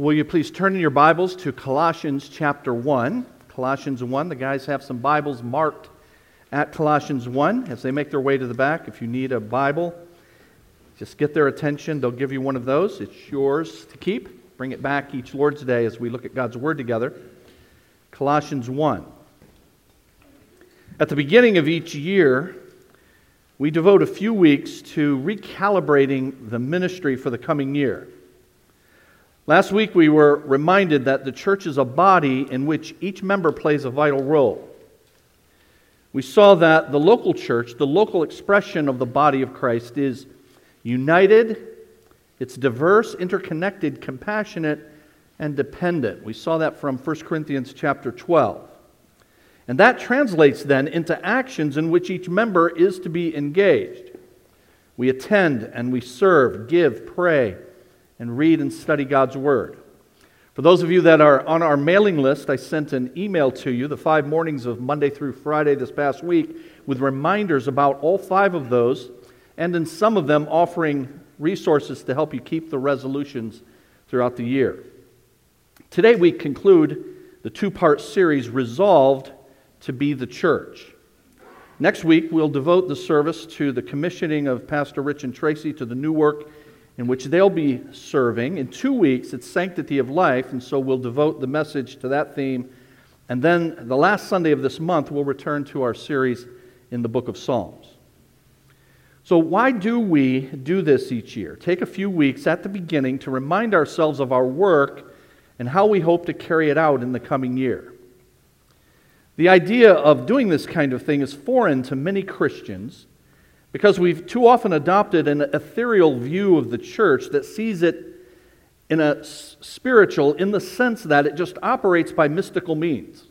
Will you please turn in your Bibles to Colossians chapter 1? Colossians 1. The guys have some Bibles marked at Colossians 1 as they make their way to the back. If you need a Bible, just get their attention. They'll give you one of those. It's yours to keep. Bring it back each Lord's Day as we look at God's Word together. Colossians 1. At the beginning of each year, we devote a few weeks to recalibrating the ministry for the coming year. Last week, we were reminded that the church is a body in which each member plays a vital role. We saw that the local church, the local expression of the body of Christ, is united, it's diverse, interconnected, compassionate, and dependent. We saw that from 1 Corinthians chapter 12. And that translates then into actions in which each member is to be engaged. We attend and we serve, give, pray, and read and study God's Word. For those of you that are on our mailing list, I sent an email to you the five mornings of Monday through Friday this past week with reminders about all five of those, and in some of them offering resources to help you keep the resolutions throughout the year. Today we conclude the two part series, Resolved to be the Church. Next week, we'll devote the service to the commissioning of Pastor Rich and Tracy to the new work in which they'll be serving. In two weeks, it's Sanctity of Life, and so we'll devote the message to that theme. And then the last Sunday of this month, we'll return to our series in the book of Psalms. So, why do we do this each year? Take a few weeks at the beginning to remind ourselves of our work and how we hope to carry it out in the coming year. The idea of doing this kind of thing is foreign to many Christians because we've too often adopted an ethereal view of the church that sees it in a spiritual in the sense that it just operates by mystical means.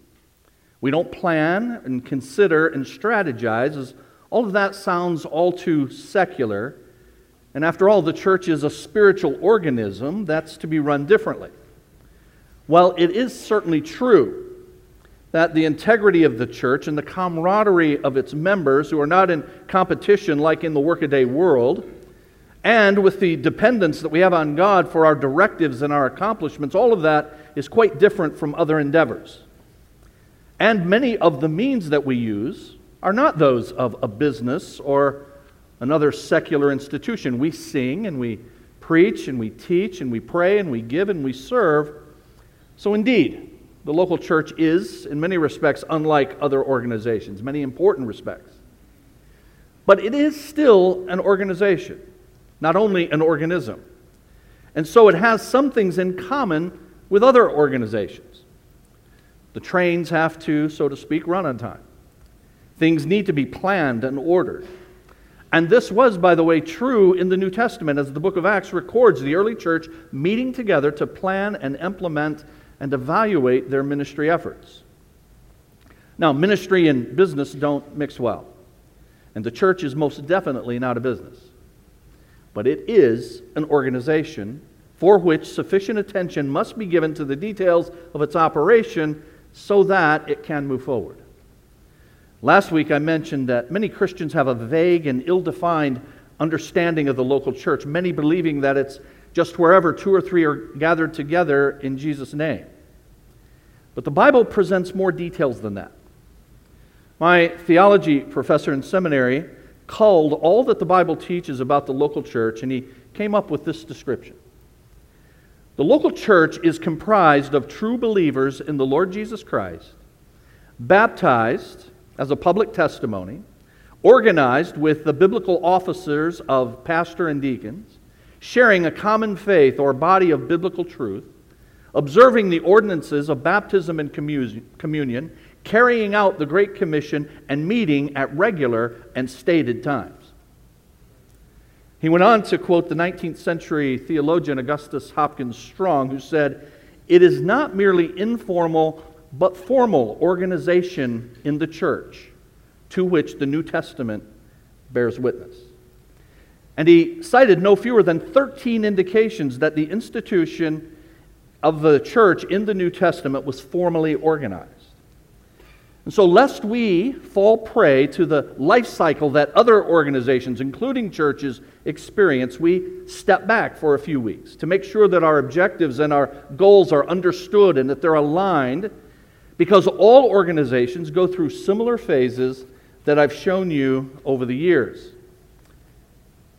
We don't plan and consider and strategize as all of that sounds all too secular. And after all, the church is a spiritual organism that's to be run differently. Well, it is certainly true that the integrity of the church and the camaraderie of its members, who are not in competition like in the workaday world, and with the dependence that we have on God for our directives and our accomplishments, all of that is quite different from other endeavors. And many of the means that we use are not those of a business or another secular institution. We sing and we preach and we teach and we pray and we give and we serve. So, indeed, the local church is, in many respects, unlike other organizations, many important respects. But it is still an organization, not only an organism. And so it has some things in common with other organizations. The trains have to, so to speak, run on time. Things need to be planned and ordered. And this was, by the way, true in the New Testament, as the book of Acts records the early church meeting together to plan and implement and evaluate their ministry efforts. Now, ministry and business don't mix well, and the church is most definitely not a business. But it is an organization for which sufficient attention must be given to the details of its operation so that it can move forward. Last week I mentioned that many Christians have a vague and ill defined understanding of the local church, many believing that it's just wherever two or three are gathered together in Jesus' name. But the Bible presents more details than that. My theology professor in seminary culled all that the Bible teaches about the local church, and he came up with this description. The local church is comprised of true believers in the Lord Jesus Christ, baptized as a public testimony, organized with the biblical officers of pastor and deacons, sharing a common faith or body of biblical truth, observing the ordinances of baptism and communion, carrying out the Great Commission, and meeting at regular and stated times. He went on to quote the 19th century theologian Augustus Hopkins Strong, who said, It is not merely informal but formal organization in the church to which the New Testament bears witness. And he cited no fewer than 13 indications that the institution of the church in the New Testament was formally organized. And so, lest we fall prey to the life cycle that other organizations, including churches, experience, we step back for a few weeks to make sure that our objectives and our goals are understood and that they're aligned, because all organizations go through similar phases that I've shown you over the years.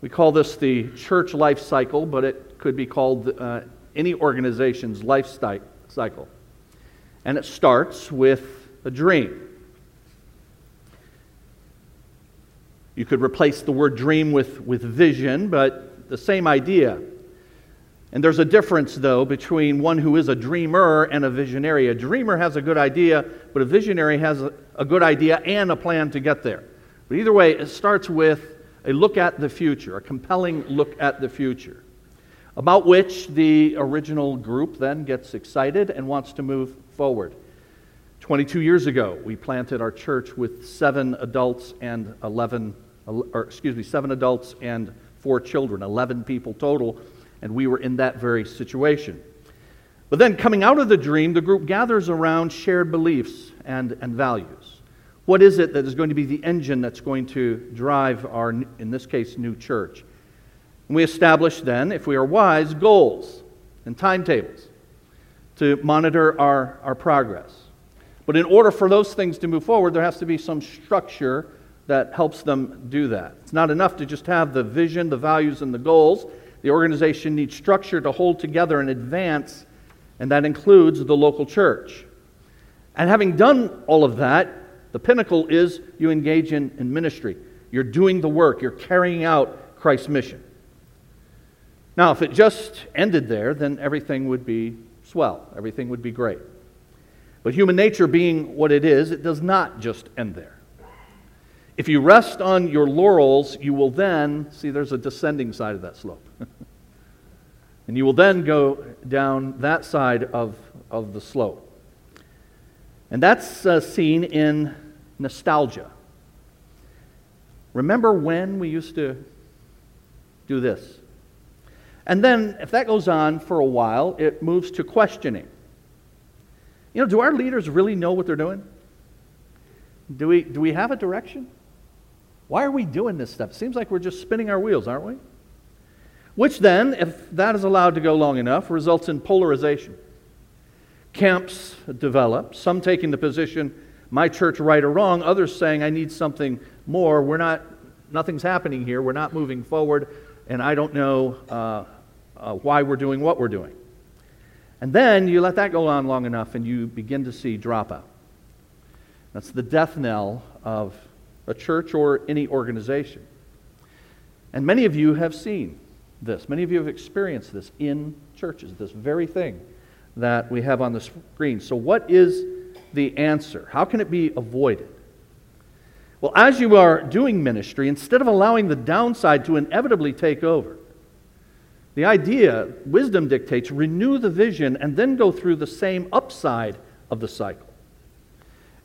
We call this the church life cycle, but it could be called uh, any organization's life cycle. And it starts with a dream. You could replace the word dream with, with vision, but the same idea. And there's a difference, though, between one who is a dreamer and a visionary. A dreamer has a good idea, but a visionary has a, a good idea and a plan to get there. But either way, it starts with a look at the future, a compelling look at the future, about which the original group then gets excited and wants to move forward. 22 years ago, we planted our church with seven adults and 11, or excuse me, seven adults and four children, 11 people total, and we were in that very situation. But then, coming out of the dream, the group gathers around shared beliefs and, and values. What is it that is going to be the engine that's going to drive our, in this case, new church? And we establish then, if we are wise, goals and timetables to monitor our, our progress. But in order for those things to move forward, there has to be some structure that helps them do that. It's not enough to just have the vision, the values, and the goals. The organization needs structure to hold together and advance, and that includes the local church. And having done all of that, the pinnacle is you engage in, in ministry. You're doing the work, you're carrying out Christ's mission. Now, if it just ended there, then everything would be swell, everything would be great. But human nature being what it is, it does not just end there. If you rest on your laurels, you will then see there's a descending side of that slope. and you will then go down that side of, of the slope. And that's uh, seen in nostalgia. Remember when we used to do this? And then, if that goes on for a while, it moves to questioning. You know, do our leaders really know what they're doing? Do we, do we have a direction? Why are we doing this stuff? It seems like we're just spinning our wheels, aren't we? Which then, if that is allowed to go long enough, results in polarization. Camps develop, some taking the position, my church right or wrong, others saying, I need something more. We're not, nothing's happening here. We're not moving forward, and I don't know uh, uh, why we're doing what we're doing. And then you let that go on long enough and you begin to see dropout. That's the death knell of a church or any organization. And many of you have seen this. Many of you have experienced this in churches, this very thing that we have on the screen. So, what is the answer? How can it be avoided? Well, as you are doing ministry, instead of allowing the downside to inevitably take over, the idea, wisdom dictates, renew the vision and then go through the same upside of the cycle.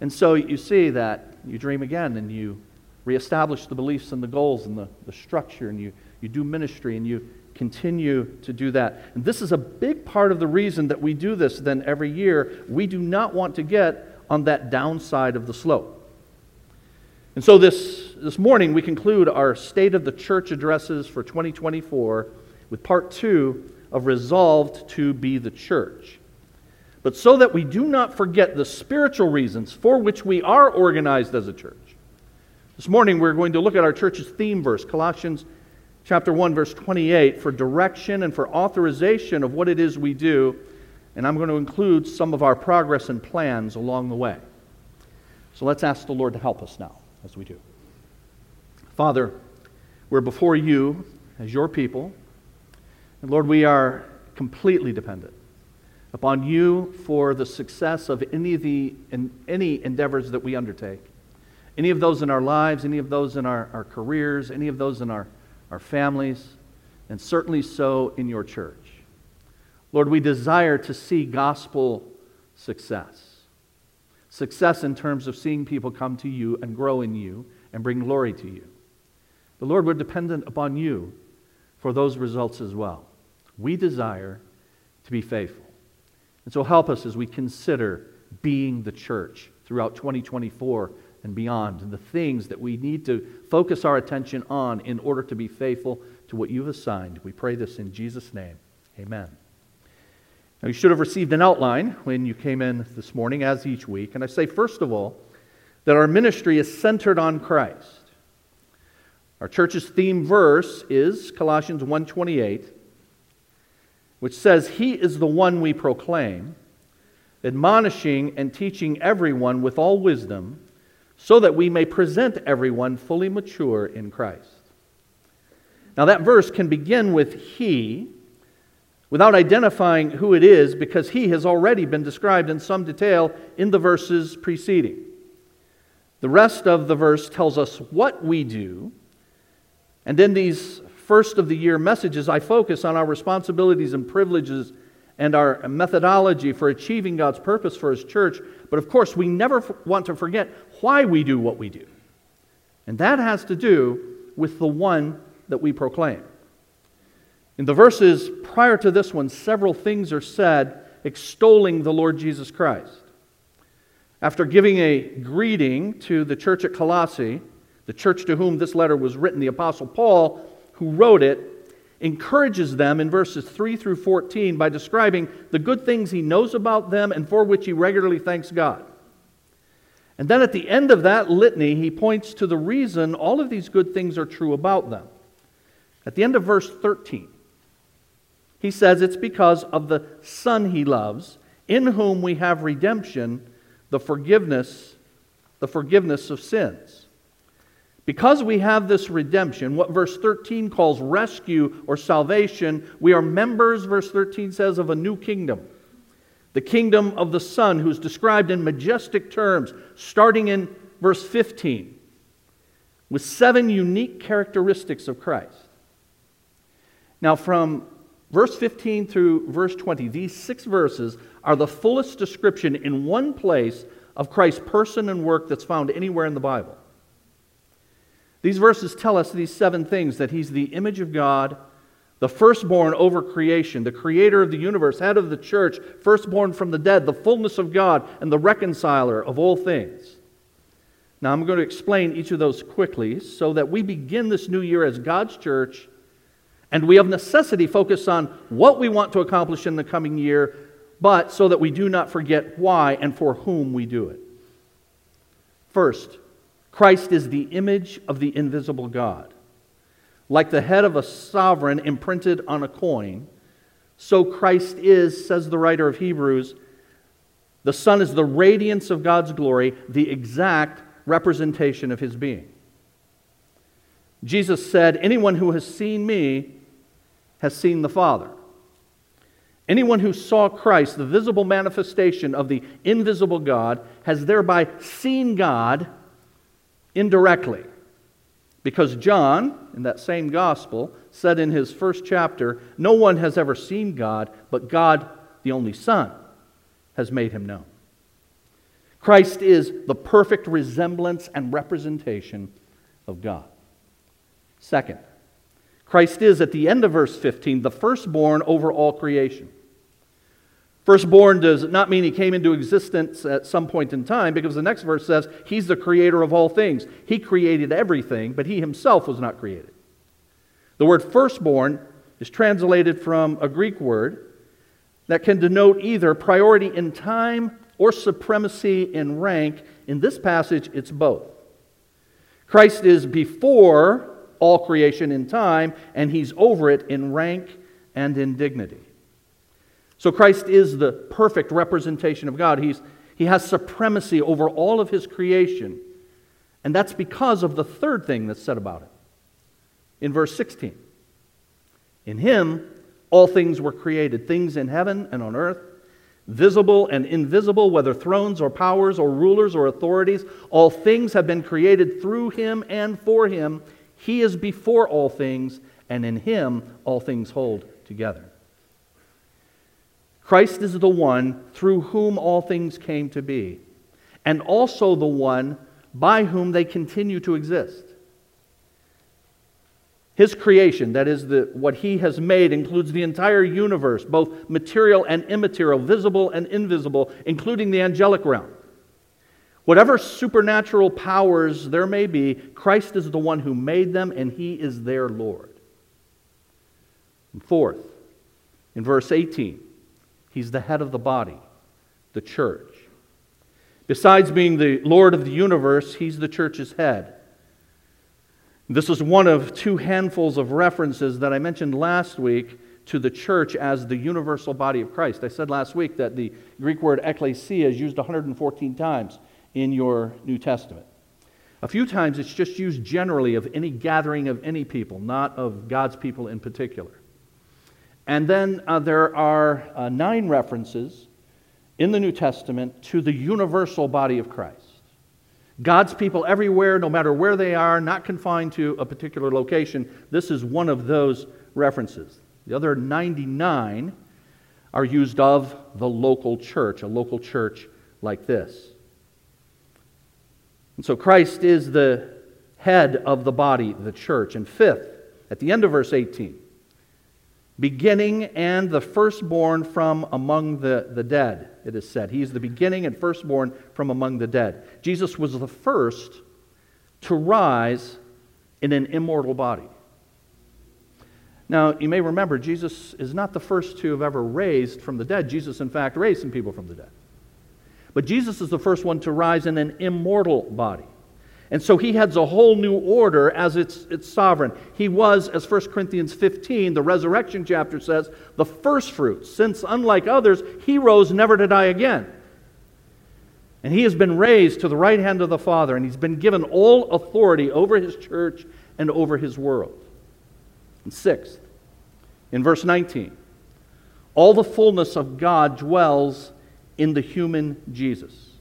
And so you see that you dream again and you reestablish the beliefs and the goals and the, the structure and you, you do ministry and you continue to do that. And this is a big part of the reason that we do this then every year. We do not want to get on that downside of the slope. And so this, this morning we conclude our State of the Church addresses for 2024 with part two of Resolved to be the Church. But so that we do not forget the spiritual reasons for which we are organized as a church. This morning we're going to look at our church's theme verse, Colossians chapter 1 verse 28 for direction and for authorization of what it is we do, and I'm going to include some of our progress and plans along the way. So let's ask the Lord to help us now as we do. Father, we're before you as your people. And Lord, we are completely dependent upon you for the success of any of the in, any endeavors that we undertake. Any of those in our lives, any of those in our, our careers, any of those in our, our families, and certainly so in your church. Lord, we desire to see gospel success. Success in terms of seeing people come to you and grow in you and bring glory to you. But Lord, we're dependent upon you for those results as well. We desire to be faithful. And so help us as we consider being the church throughout 2024 and beyond, and the things that we need to focus our attention on in order to be faithful to what you've assigned. We pray this in Jesus' name. Amen. Now, you should have received an outline when you came in this morning, as each week. And I say, first of all, that our ministry is centered on Christ. Our church's theme verse is Colossians 1:28, which says, "He is the one we proclaim, admonishing and teaching everyone with all wisdom, so that we may present everyone fully mature in Christ." Now that verse can begin with he without identifying who it is because he has already been described in some detail in the verses preceding. The rest of the verse tells us what we do. And in these first of the year messages, I focus on our responsibilities and privileges and our methodology for achieving God's purpose for His church. But of course, we never want to forget why we do what we do. And that has to do with the one that we proclaim. In the verses prior to this one, several things are said extolling the Lord Jesus Christ. After giving a greeting to the church at Colossae, the church to whom this letter was written, the Apostle Paul, who wrote it, encourages them in verses 3 through 14 by describing the good things he knows about them and for which he regularly thanks God. And then at the end of that litany, he points to the reason all of these good things are true about them. At the end of verse 13, he says it's because of the Son he loves, in whom we have redemption the forgiveness, the forgiveness of sins. Because we have this redemption, what verse 13 calls rescue or salvation, we are members, verse 13 says, of a new kingdom. The kingdom of the Son, who's described in majestic terms, starting in verse 15, with seven unique characteristics of Christ. Now, from verse 15 through verse 20, these six verses are the fullest description in one place of Christ's person and work that's found anywhere in the Bible. These verses tell us these seven things that He's the image of God, the firstborn over creation, the creator of the universe, head of the church, firstborn from the dead, the fullness of God, and the reconciler of all things. Now, I'm going to explain each of those quickly so that we begin this new year as God's church and we of necessity focus on what we want to accomplish in the coming year but so that we do not forget why and for whom we do it. First, Christ is the image of the invisible God. Like the head of a sovereign imprinted on a coin, so Christ is, says the writer of Hebrews, the Son is the radiance of God's glory, the exact representation of his being. Jesus said, Anyone who has seen me has seen the Father. Anyone who saw Christ, the visible manifestation of the invisible God, has thereby seen God indirectly. Because John, in that same gospel, said in his first chapter, No one has ever seen God, but God, the only Son, has made him known. Christ is the perfect resemblance and representation of God. Second, Christ is, at the end of verse 15, the firstborn over all creation. Firstborn does not mean he came into existence at some point in time because the next verse says he's the creator of all things. He created everything, but he himself was not created. The word firstborn is translated from a Greek word that can denote either priority in time or supremacy in rank. In this passage, it's both. Christ is before all creation in time, and he's over it in rank and in dignity. So Christ is the perfect representation of God. He's, he has supremacy over all of his creation. And that's because of the third thing that's said about it. In verse 16, in him all things were created, things in heaven and on earth, visible and invisible, whether thrones or powers or rulers or authorities. All things have been created through him and for him. He is before all things, and in him all things hold together. Christ is the one through whom all things came to be, and also the one by whom they continue to exist. His creation, that is, the, what he has made, includes the entire universe, both material and immaterial, visible and invisible, including the angelic realm. Whatever supernatural powers there may be, Christ is the one who made them, and he is their Lord. And fourth, in verse 18, he's the head of the body, the church. Besides being the Lord of the universe, he's the church's head. This is one of two handfuls of references that I mentioned last week to the church as the universal body of Christ. I said last week that the Greek word ekklesia is used 114 times in your New Testament. A few times it's just used generally of any gathering of any people, not of God's people in particular. And then uh, there are uh, nine references in the New Testament to the universal body of Christ. God's people everywhere, no matter where they are, not confined to a particular location. This is one of those references. The other 99 are used of the local church, a local church like this. And so Christ is the head of the body, the church. And fifth, at the end of verse 18, beginning and the firstborn from among the, the dead, it is said. He is the beginning and firstborn from among the dead. Jesus was the first to rise in an immortal body. Now, you may remember, Jesus is not the first to have ever raised from the dead. Jesus, in fact, raised some people from the dead. But Jesus is the first one to rise in an immortal body. And so he heads a whole new order as its, its sovereign. He was, as 1 Corinthians 15, the resurrection chapter says, the first fruits, since unlike others, he rose never to die again. And he has been raised to the right hand of the Father, and he's been given all authority over his church and over his world. And sixth, in verse 19, all the fullness of God dwells in the human Jesus.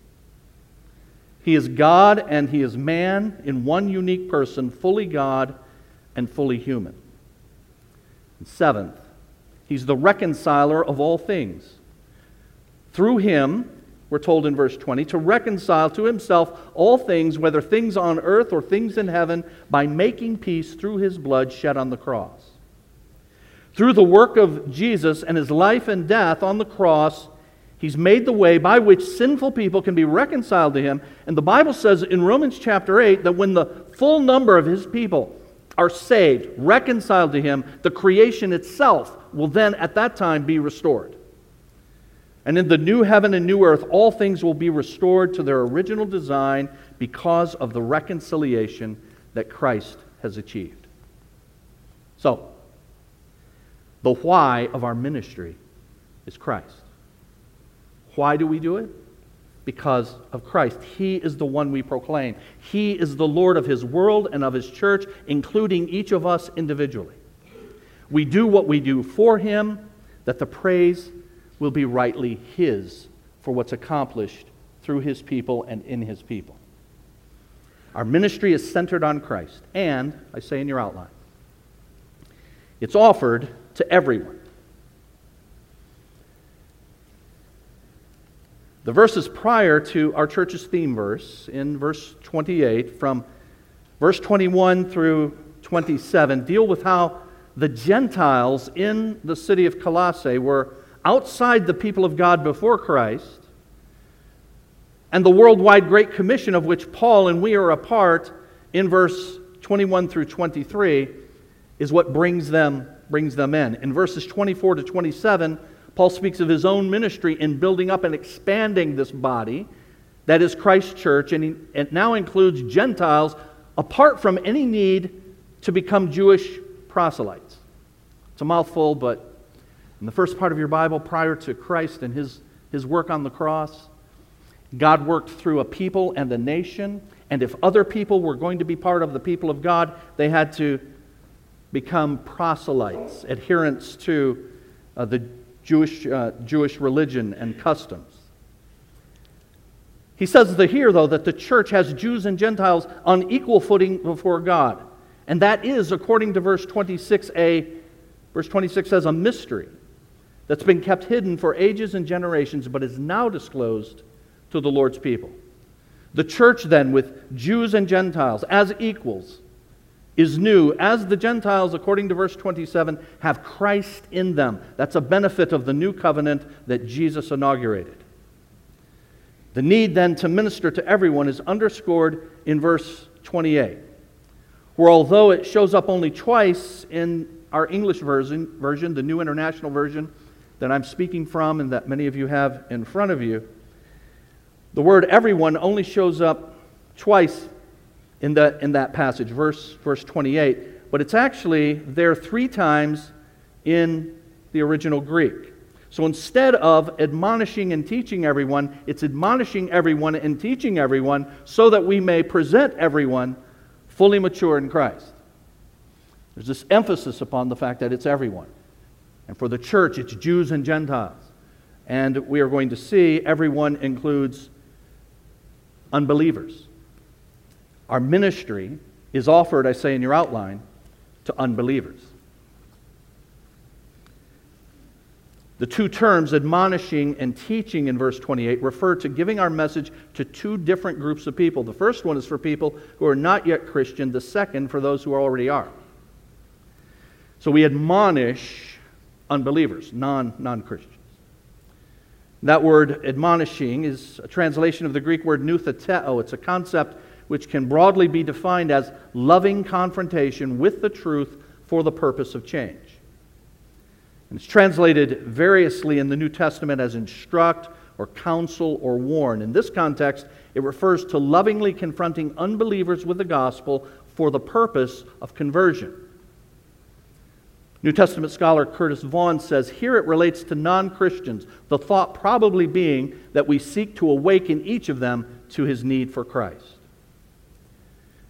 He is God and he is man in one unique person, fully God and fully human. And seventh, he's the reconciler of all things. Through him, we're told in verse 20, to reconcile to himself all things, whether things on earth or things in heaven, by making peace through his blood shed on the cross. Through the work of Jesus and his life and death on the cross, He's made the way by which sinful people can be reconciled to him. And the Bible says in Romans chapter 8 that when the full number of his people are saved, reconciled to him, the creation itself will then at that time be restored. And in the new heaven and new earth, all things will be restored to their original design because of the reconciliation that Christ has achieved. So, the why of our ministry is Christ. Why do we do it? Because of Christ. He is the one we proclaim. He is the Lord of His world and of His church, including each of us individually. We do what we do for Him, that the praise will be rightly His for what's accomplished through His people and in His people. Our ministry is centered on Christ, and, I say in your outline, it's offered to everyone. The verses prior to our church's theme verse, in verse 28, from verse 21 through 27, deal with how the Gentiles in the city of Colossae were outside the people of God before Christ, and the worldwide Great Commission of which Paul and we are a part in verse 21 through 23 is what brings them, brings them in. In verses 24 to 27, Paul speaks of his own ministry in building up and expanding this body that is Christ's church, and it now includes Gentiles apart from any need to become Jewish proselytes. It's a mouthful, but in the first part of your Bible, prior to Christ and his, his work on the cross, God worked through a people and a nation, and if other people were going to be part of the people of God, they had to become proselytes, adherents to uh, the Jewish, uh, Jewish religion and customs. He says here, though, that the church has Jews and Gentiles on equal footing before God. And that is, according to verse 26a, verse 26 says, a mystery that's been kept hidden for ages and generations, but is now disclosed to the Lord's people. The church, then, with Jews and Gentiles as equals, is new, as the Gentiles, according to verse 27, have Christ in them. That's a benefit of the new covenant that Jesus inaugurated. The need then to minister to everyone is underscored in verse 28, where although it shows up only twice in our English version, version, the New International Version that I'm speaking from and that many of you have in front of you, the word everyone only shows up twice in, the, in that passage, verse, verse 28, but it's actually there three times in the original Greek. So instead of admonishing and teaching everyone, it's admonishing everyone and teaching everyone so that we may present everyone fully mature in Christ. There's this emphasis upon the fact that it's everyone. And for the church, it's Jews and Gentiles. And we are going to see everyone includes unbelievers. Our ministry is offered, I say in your outline, to unbelievers. The two terms, admonishing and teaching, in verse 28, refer to giving our message to two different groups of people. The first one is for people who are not yet Christian, the second for those who already are. So we admonish unbelievers, non Christians. That word admonishing is a translation of the Greek word noutheteo. It's a concept which can broadly be defined as loving confrontation with the truth for the purpose of change. And it's translated variously in the New Testament as instruct or counsel or warn. In this context, it refers to lovingly confronting unbelievers with the gospel for the purpose of conversion. New Testament scholar Curtis Vaughan says here it relates to non Christians, the thought probably being that we seek to awaken each of them to his need for Christ.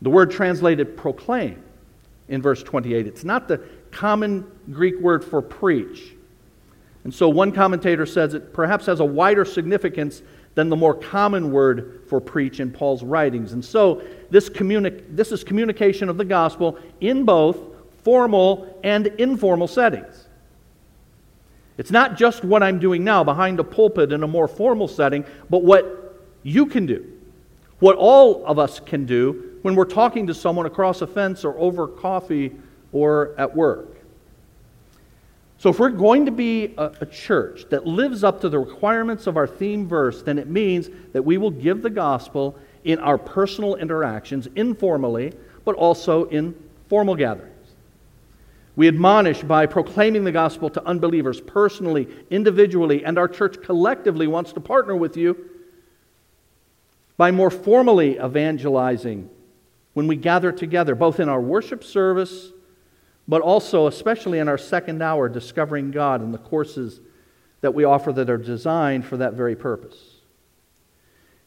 The word translated proclaim in verse 28, it's not the common Greek word for preach. And so one commentator says it perhaps has a wider significance than the more common word for preach in Paul's writings. And so this, communi- this is communication of the gospel in both formal and informal settings. It's not just what I'm doing now behind a pulpit in a more formal setting, but what you can do, what all of us can do when we're talking to someone across a fence or over coffee or at work. So, if we're going to be a, a, church that lives up to the requirements of our theme verse, then it means that we will give the gospel in our personal interactions, informally, but also in formal gatherings. We admonish by proclaiming the gospel to unbelievers personally, individually, and our church collectively wants to partner with you by more formally evangelizing when we gather together, both in our worship service, but also, especially in our second hour, discovering God and the courses that we offer that are designed for that very purpose.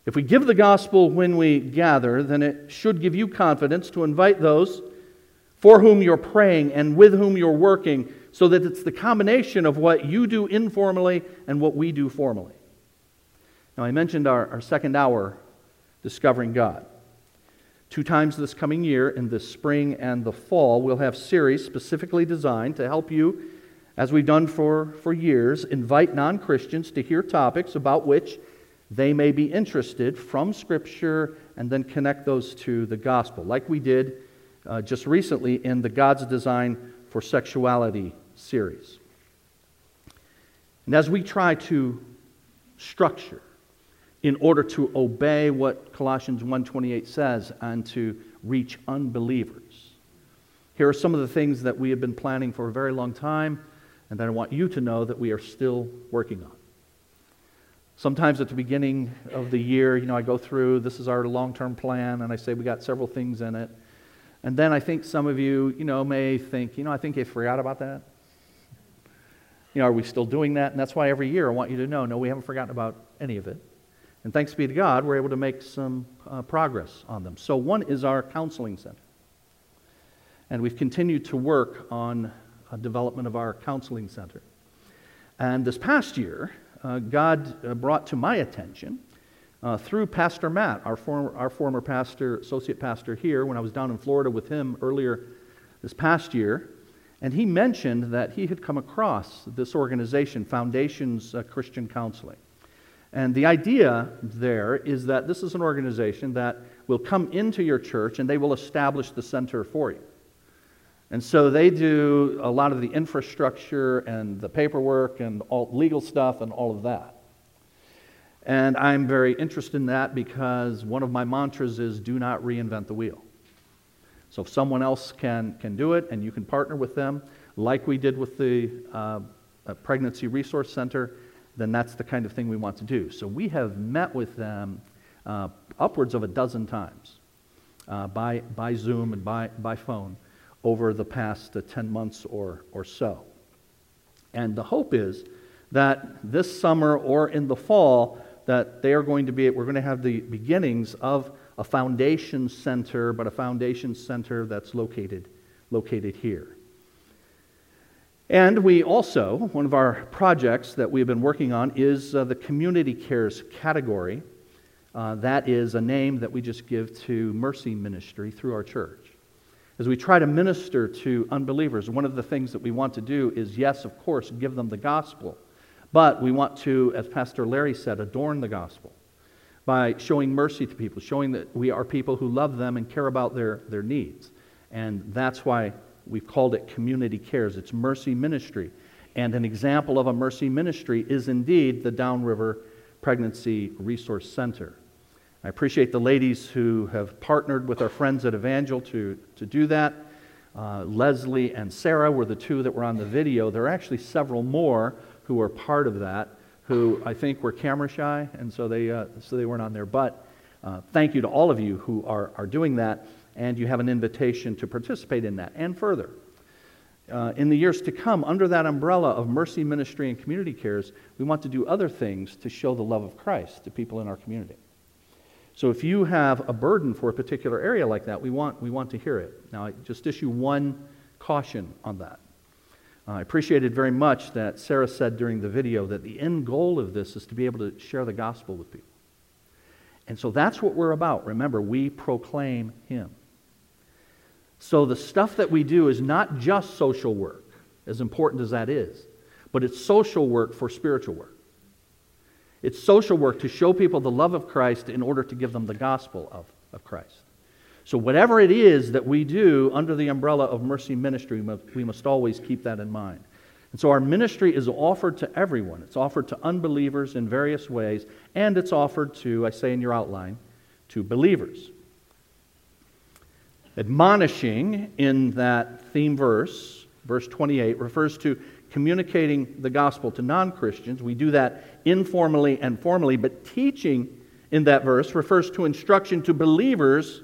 If we give the gospel when we gather, then it should give you confidence to invite those for whom you're praying and with whom you're working, so that it's the combination of what you do informally and what we do formally. Now, I mentioned our, our second hour, Discovering God. Two times this coming year, in the spring and the fall, we'll have series specifically designed to help you, as we've done for, for years, invite non Christians to hear topics about which they may be interested from Scripture and then connect those to the gospel, like we did uh, just recently in the God's Design for Sexuality series. And as we try to structure in order to obey what Colossians 1:28 says and to reach unbelievers. Here are some of the things that we have been planning for a very long time and that I want you to know that we are still working on. Sometimes at the beginning of the year, you know, I go through this is our long-term plan and I say we got several things in it. And then I think some of you, you know, may think, you know, I think they forgot about that. You know, are we still doing that? And that's why every year I want you to know, no, we haven't forgotten about any of it. And thanks be to God, we're able to make some uh, progress on them. So one is our counseling center. And we've continued to work on a development of our counseling center. And this past year, uh, God uh, brought to my attention uh, through Pastor Matt, our former, our former pastor, associate pastor here, when I was down in Florida with him earlier this past year. And he mentioned that he had come across this organization, Foundations uh, Christian Counseling. And the idea there is that this is an organization that will come into your church and they will establish the center for you. And so they do a lot of the infrastructure and the paperwork and all legal stuff and all of that. And I'm very interested in that because one of my mantras is do not reinvent the wheel. So if someone else can, can do it and you can partner with them, like we did with the uh, Pregnancy Resource Center, then that's the kind of thing we want to do. So we have met with them uh, upwards of a dozen times uh, by, by Zoom and by, by phone over the past uh, 10 months or, or so. And the hope is that this summer or in the fall, that they are going to be, we're going to have the beginnings of a foundation center, but a foundation center that's located, located here. And we also, one of our projects that we've been working on is uh, the Community Cares category. Uh, that is a name that we just give to Mercy Ministry through our church. As we try to minister to unbelievers, one of the things that we want to do is, yes, of course, give them the gospel. But we want to, as Pastor Larry said, adorn the gospel by showing mercy to people, showing that we are people who love them and care about their, their needs. And that's why we've called it Community Cares. It's mercy ministry. And an example of a mercy ministry is indeed the Downriver Pregnancy Resource Center. I appreciate the ladies who have partnered with our friends at Evangel to, to do that. Uh, Leslie and Sarah were the two that were on the video. There are actually several more who were part of that who I think were camera shy, and so they, uh, so they weren't on there. But uh, thank you to all of you who are, are doing that, and you have an invitation to participate in that and further. Uh, in the years to come, under that umbrella of mercy ministry and community cares, we want to do other things to show the love of Christ to people in our community. So if you have a burden for a particular area like that, we want, we want to hear it. Now, I just issue one caution on that. Uh, I appreciated very much that Sarah said during the video that the end goal of this is to be able to share the gospel with people. And so that's what we're about. Remember, we proclaim Him. So the stuff that we do is not just social work, as important as that is, but it's social work for spiritual work. It's social work to show people the love of Christ in order to give them the gospel of, of Christ. So, whatever it is that we do under the umbrella of mercy ministry, we must always keep that in mind. And so, our ministry is offered to everyone. It's offered to unbelievers in various ways, and it's offered to, I say in your outline, to believers. Admonishing in that theme verse, verse 28, refers to communicating the gospel to non Christians. We do that informally and formally, but teaching in that verse refers to instruction to believers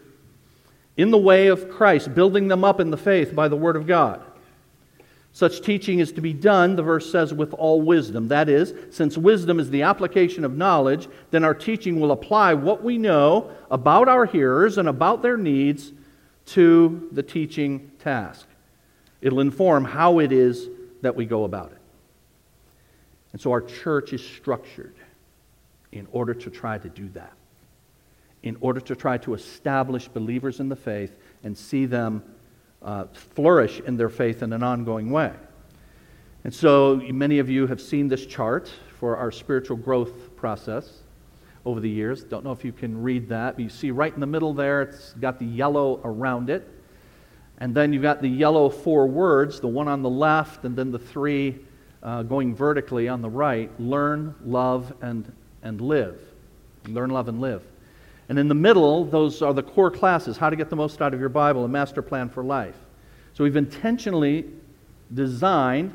in the way of Christ, building them up in the faith by the Word of God. Such teaching is to be done, the verse says, with all wisdom. That is, since wisdom is the application of knowledge, then our teaching will apply what we know about our hearers and about their needs to the teaching task. It'll inform how it is that we go about it. And so our church is structured in order to try to do that in order to try to establish believers in the faith and see them uh, flourish in their faith in an ongoing way. And so, many of you have seen this chart for our spiritual growth process over the years. Don't know if you can read that, but you see right in the middle there, it's got the yellow around it. And then you've got the yellow four words, the one on the left, and then the three uh, going vertically on the right learn, love, and, and live. Learn, love, and live. And in the middle, those are the core classes how to get the most out of your Bible, a master plan for life. So we've intentionally designed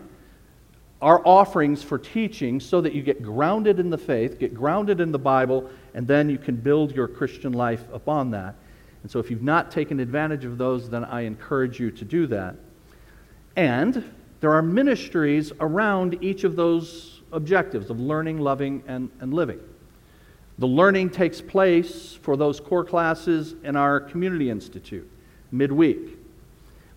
our offerings for teaching so that you get grounded in the faith, get grounded in the Bible, and then you can build your Christian life upon that. And so if you've not taken advantage of those, then I encourage you to do that. And there are ministries around each of those objectives of learning, loving, and, and living. The learning takes place for those core classes in our Community Institute midweek.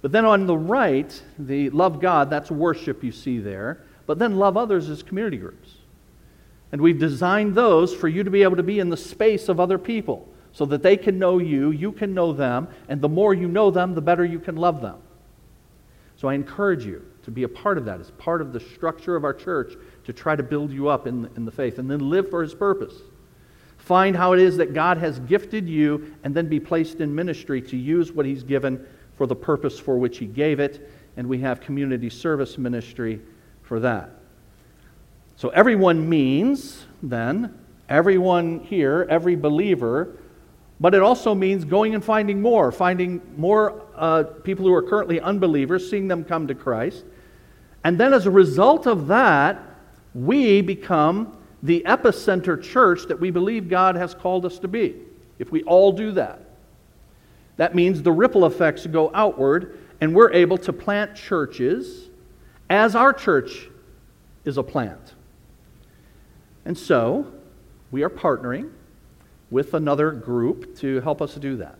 But then on the right, the love God, that's worship you see there. But then love others is community groups. And we've designed those for you to be able to be in the space of other people so that they can know you, you can know them, and the more you know them, the better you can love them. So I encourage you to be a part of that as part of the structure of our church to try to build you up in, in the faith and then live for His purpose. Find how it is that God has gifted you and then be placed in ministry to use what He's given for the purpose for which He gave it. And we have community service ministry for that. So everyone means, then, everyone here, every believer, but it also means going and finding more, finding more uh, people who are currently unbelievers, seeing them come to Christ. And then as a result of that, we become the epicenter church that we believe God has called us to be. If we all do that, that means the ripple effects go outward, and we're able to plant churches as our church is a plant. And so, we are partnering with another group to help us do that.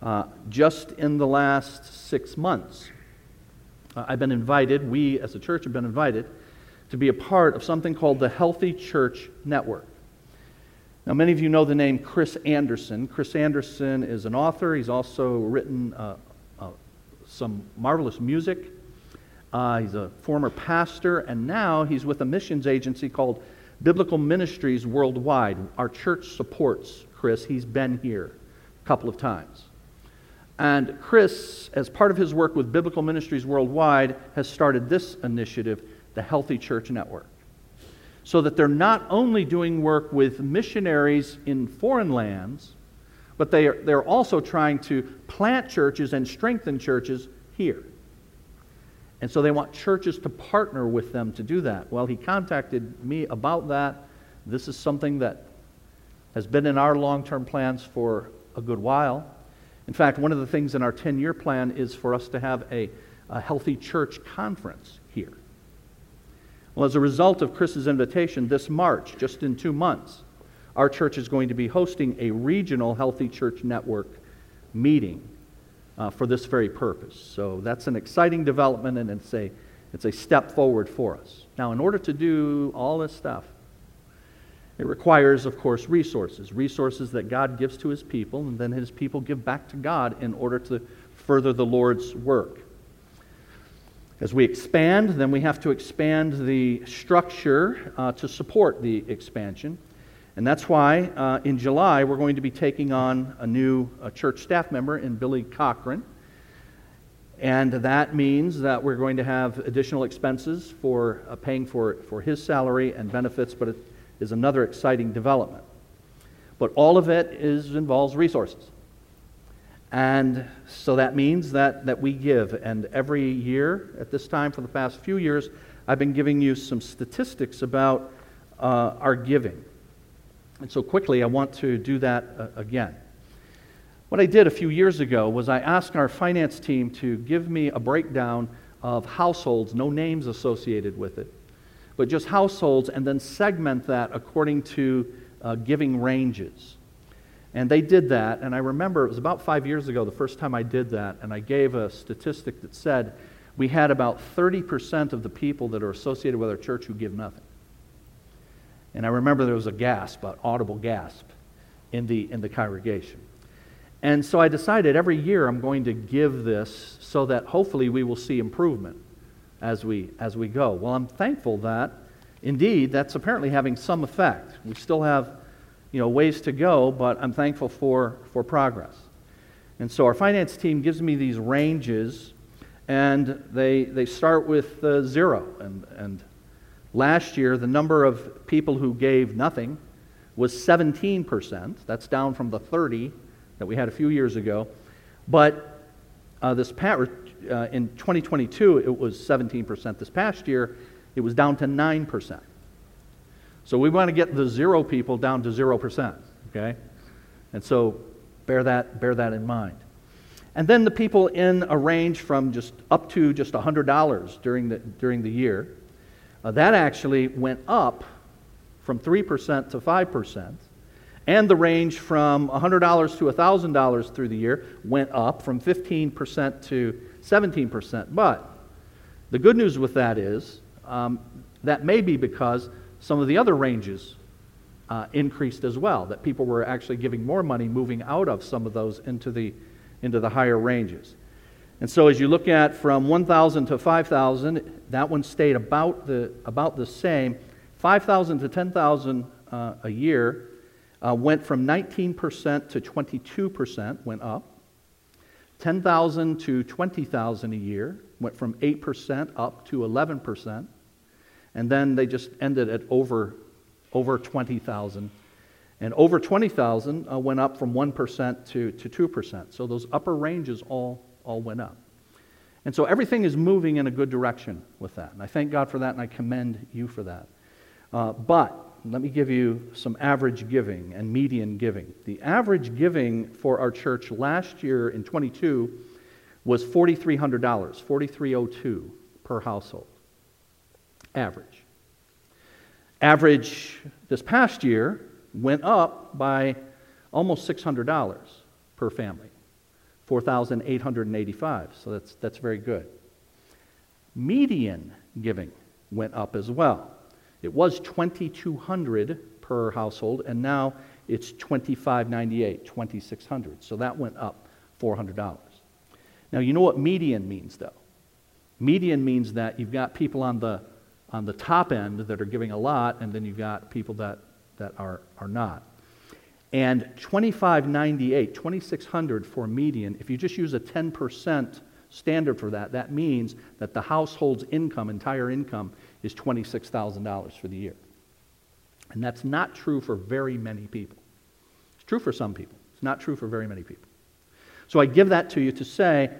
Uh, just in the last six months, uh, I've been invited, we as a church have been invited, to be a part of something called the Healthy Church Network. Now, many of you know the name Chris Anderson. Chris Anderson is an author, he's also written uh, uh some marvelous music. Uh, he's a former pastor, and now he's with a missions agency called Biblical Ministries Worldwide. Our church supports Chris. He's been here a couple of times. And Chris, as part of his work with Biblical Ministries Worldwide, has started this initiative, the Healthy Church Network. So that they're not only doing work with missionaries in foreign lands, but they are, they're also trying to plant churches and strengthen churches here. And so they want churches to partner with them to do that. Well, he contacted me about that. This is something that has been in our long term plans for a good while. In fact, one of the things in our 10 year plan is for us to have a, a healthy church conference here. Well, as a result of Chris's invitation, this March, just in two months, our church is going to be hosting a regional Healthy Church Network meeting uh, for this very purpose. So that's an exciting development, and it's a, it's a step forward for us. Now, in order to do all this stuff, it requires, of course, resources resources that God gives to his people, and then his people give back to God in order to further the Lord's work. As we expand, then we have to expand the structure uh, to support the expansion. And that's why uh, in July we're going to be taking on a new uh, church staff member in Billy Cochran. And that means that we're going to have additional expenses for uh, paying for, for his salary and benefits, but it is another exciting development. But all of it is, involves resources. And so that means that, that we give. And every year at this time for the past few years, I've been giving you some statistics about uh, our giving. And so quickly, I want to do that uh, again. What I did a few years ago was I asked our finance team to give me a breakdown of households, no names associated with it, but just households, and then segment that according to uh, giving ranges. And they did that, and I remember it was about five years ago the first time I did that, and I gave a statistic that said we had about 30% of the people that are associated with our church who give nothing. And I remember there was a gasp, an audible gasp in the, in the congregation. And so I decided every year I'm going to give this so that hopefully we will see improvement as we, as we go. Well, I'm thankful that indeed that's apparently having some effect. We still have you know, ways to go, but I'm thankful for, for progress. And so our finance team gives me these ranges, and they, they start with uh, zero. And, and Last year, the number of people who gave nothing was 17%. That's down from the 30 that we had a few years ago. But uh, this uh, in 2022, it was 17%. This past year, it was down to 9%. So we want to get the zero people down to 0%, okay? And so bear that, bear that in mind. And then the people in a range from just up to just $100 during the, during the year. Uh, that actually went up from 3% to 5%. And the range from $100 to $1,000 through the year went up from 15% to 17%. But the good news with that is um, that may be because some of the other ranges uh, increased as well, that people were actually giving more money, moving out of some of those into the, into the higher ranges. And so as you look at from 1,000 to 5,000, that one stayed about the, about the same. 5,000 to 10,000 uh, a year uh, went from 19% to 22%, went up. 10,000 to 20,000 a year went from 8% up to 11%. And then they just ended at over over 20,000. And over 20,000 uh, went up from 1% to, to 2%. So those upper ranges all, all went up. And so everything is moving in a good direction with that. And I thank God for that, and I commend you for that. Uh, but let me give you some average giving and median giving. The average giving for our church last year in 22 was $4,300, 4,302 per household. Average. Average this past year went up by almost $600 per family, 4,885. So that's, that's very good. Median giving went up as well. It was 2200 per household and now it's 2598, 2600. So that went up $400. Now you know what median means though. Median means that you've got people on the on the top end that are giving a lot, and then you've got people that, that are, are not. And 2598, 2600 for median, if you just use a 10% standard for that, that means that the household's income, entire income, is $26,000 for the year. And that's not true for very many people. It's true for some people. It's not true for very many people. So I give that to you to say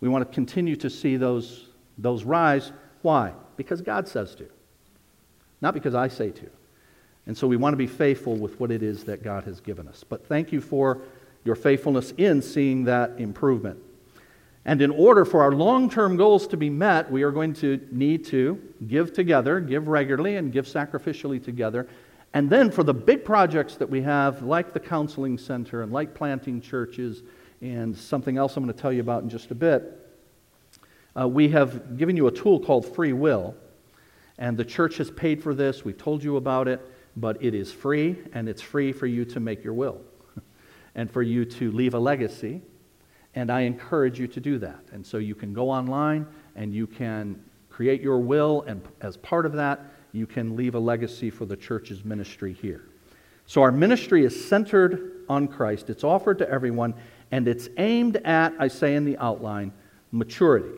we want to continue to see those, those rise. Why? Because God says to, not because I say to. And so we want to be faithful with what it is that God has given us. But thank you for your faithfulness in seeing that improvement. And in order for our long term goals to be met, we are going to need to give together, give regularly, and give sacrificially together. And then for the big projects that we have, like the counseling center and like planting churches, and something else I'm going to tell you about in just a bit, uh, we have given you a tool called free will. And the church has paid for this. We've told you about it, but it is free, and it's free for you to make your will and for you to leave a legacy. And I encourage you to do that. And so you can go online and you can create your will, and as part of that, you can leave a legacy for the church's ministry here. So our ministry is centered on Christ, it's offered to everyone, and it's aimed at, I say in the outline, maturity.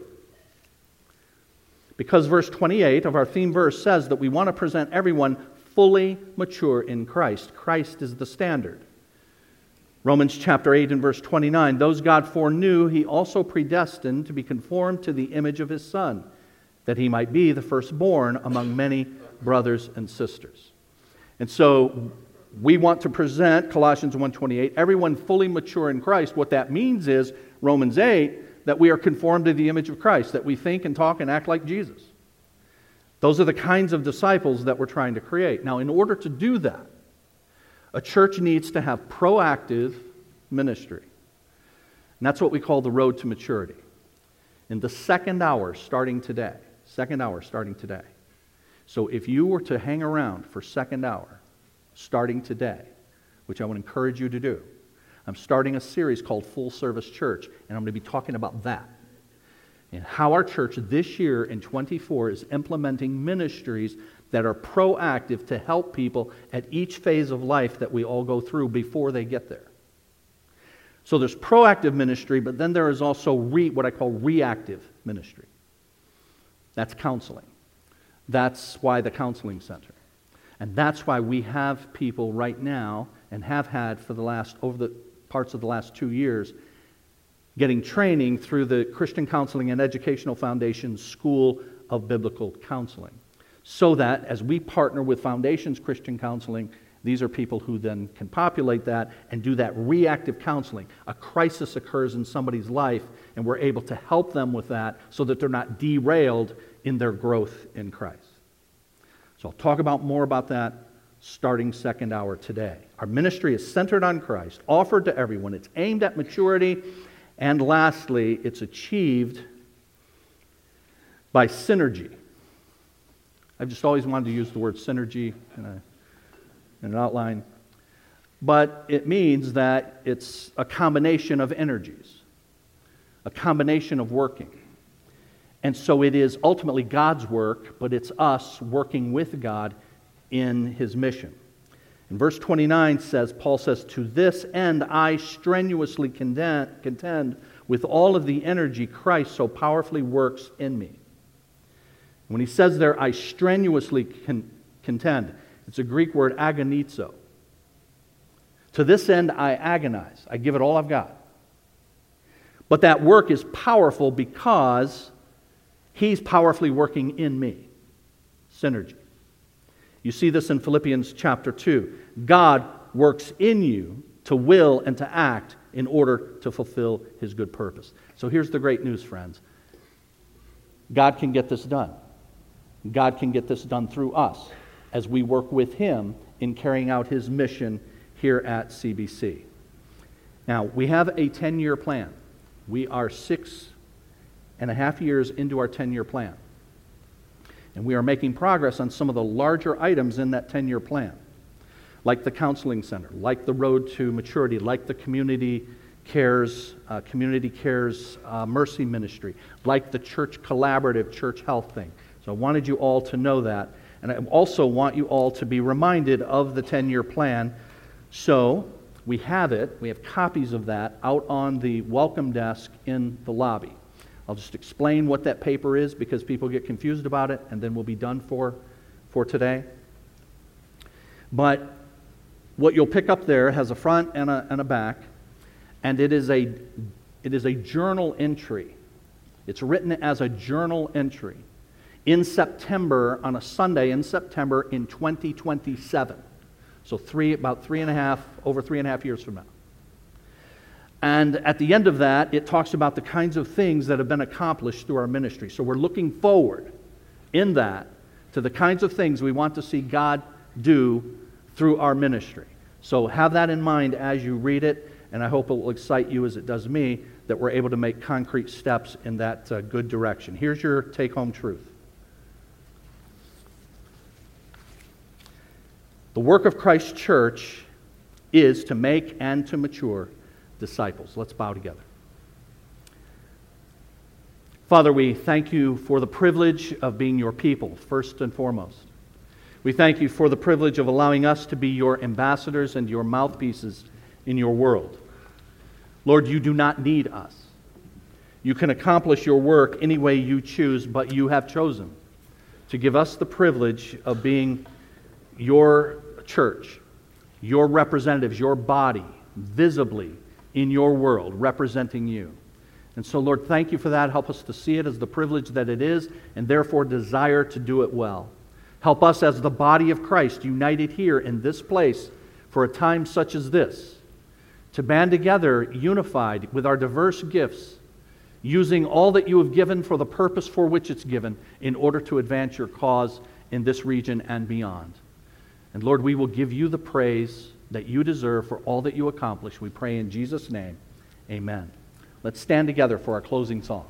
Because verse 28 of our theme verse says that we want to present everyone fully mature in Christ. Christ is the standard. Romans chapter 8 and verse 29 Those God foreknew, he also predestined to be conformed to the image of his Son, that he might be the firstborn among many brothers and sisters. And so we want to present Colossians 1:28 everyone fully mature in Christ. What that means is Romans 8 that we are conformed to the image of Christ, that we think and talk and act like Jesus. Those are the kinds of disciples that we're trying to create. Now, in order to do that, a church needs to have proactive ministry. And that's what we call the road to maturity. In the second hour starting today, second hour starting today. So if you were to hang around for second hour starting today, which I would encourage you to do, I'm starting a series called Full Service Church, and I'm going to be talking about that. And how our church this year in 24 is implementing ministries that are proactive to help people at each phase of life that we all go through before they get there. So there's proactive ministry, but then there is also re, what I call reactive ministry. That's counseling. That's why the counseling center. And that's why we have people right now and have had for the last, over the parts of the last two years, getting training through the Christian Counseling and Educational Foundation School of Biblical Counseling. So that as we partner with Foundations Christian Counseling, these are people who then can populate that and do that reactive counseling. A crisis occurs in somebody's life, and we're able to help them with that so that they're not derailed in their growth in Christ. So I'll talk about more about that starting second hour today. Our ministry is centered on Christ, offered to everyone. It's aimed at maturity. And lastly, it's achieved by synergy. I've just always wanted to use the word synergy in, a, in an outline. But it means that it's a combination of energies, a combination of working. And so it is ultimately God's work, but it's us working with God in his mission. In verse 29 says, Paul says, To this end I strenuously contend, contend with all of the energy Christ so powerfully works in me. When he says there, I strenuously con- contend, It's a Greek word agonizo. To this end, I agonize. I give it all I've got. But that work is powerful because He's powerfully working in me. Synergy. You see this in Philippians chapter 2. God works in you to will and to act in order to fulfill His good purpose. So here's the great news, friends God can get this done. God can get this done through us as we work with Him in carrying out His mission here at CBC. Now, we have a 10 year plan. We are six and a half years into our 10 year plan. And we are making progress on some of the larger items in that 10 year plan, like the counseling center, like the road to maturity, like the community cares, uh, community cares uh, mercy ministry, like the church collaborative church health thing. So I wanted you all to know that. And I also want you all to be reminded of the 10 year plan so we have it, we have copies of that out on the welcome desk in the lobby. I'll just explain what that paper is because people get confused about it, and then we'll be done for, for today. But what you'll pick up there has a front and a, and a back, and it is, a, it is a journal entry. It's written as a journal entry in September, on a Sunday in September in 2027. So three, about three and a half, over three and a half years from now. And at the end of that, it talks about the kinds of things that have been accomplished through our ministry. So we're looking forward in that to the kinds of things we want to see God do through our ministry. So have that in mind as you read it, and I hope it will excite you as it does me that we're able to make concrete steps in that uh, good direction. Here's your take home truth The work of Christ's church is to make and to mature disciples. Let's bow together. Father, we thank you for the privilege of being your people, first and foremost. We thank you for the privilege of allowing us to be your ambassadors and your mouthpieces in your world. Lord, you do not need us. You can accomplish your work any way you choose, but you have chosen to give us the privilege of being your church, your representatives, your body, visibly in your world, representing you. And so, Lord, thank you for that. Help us to see it as the privilege that it is, and therefore desire to do it well. Help us as the body of Christ, united here in this place for a time such as this, to band together, unified with our diverse gifts, using all that you have given for the purpose for which it's given, in order to advance your cause in this region and beyond. And Lord, we will give you the praise that you deserve for all that you accomplish. We pray in Jesus' name. Amen. Let's stand together for our closing song.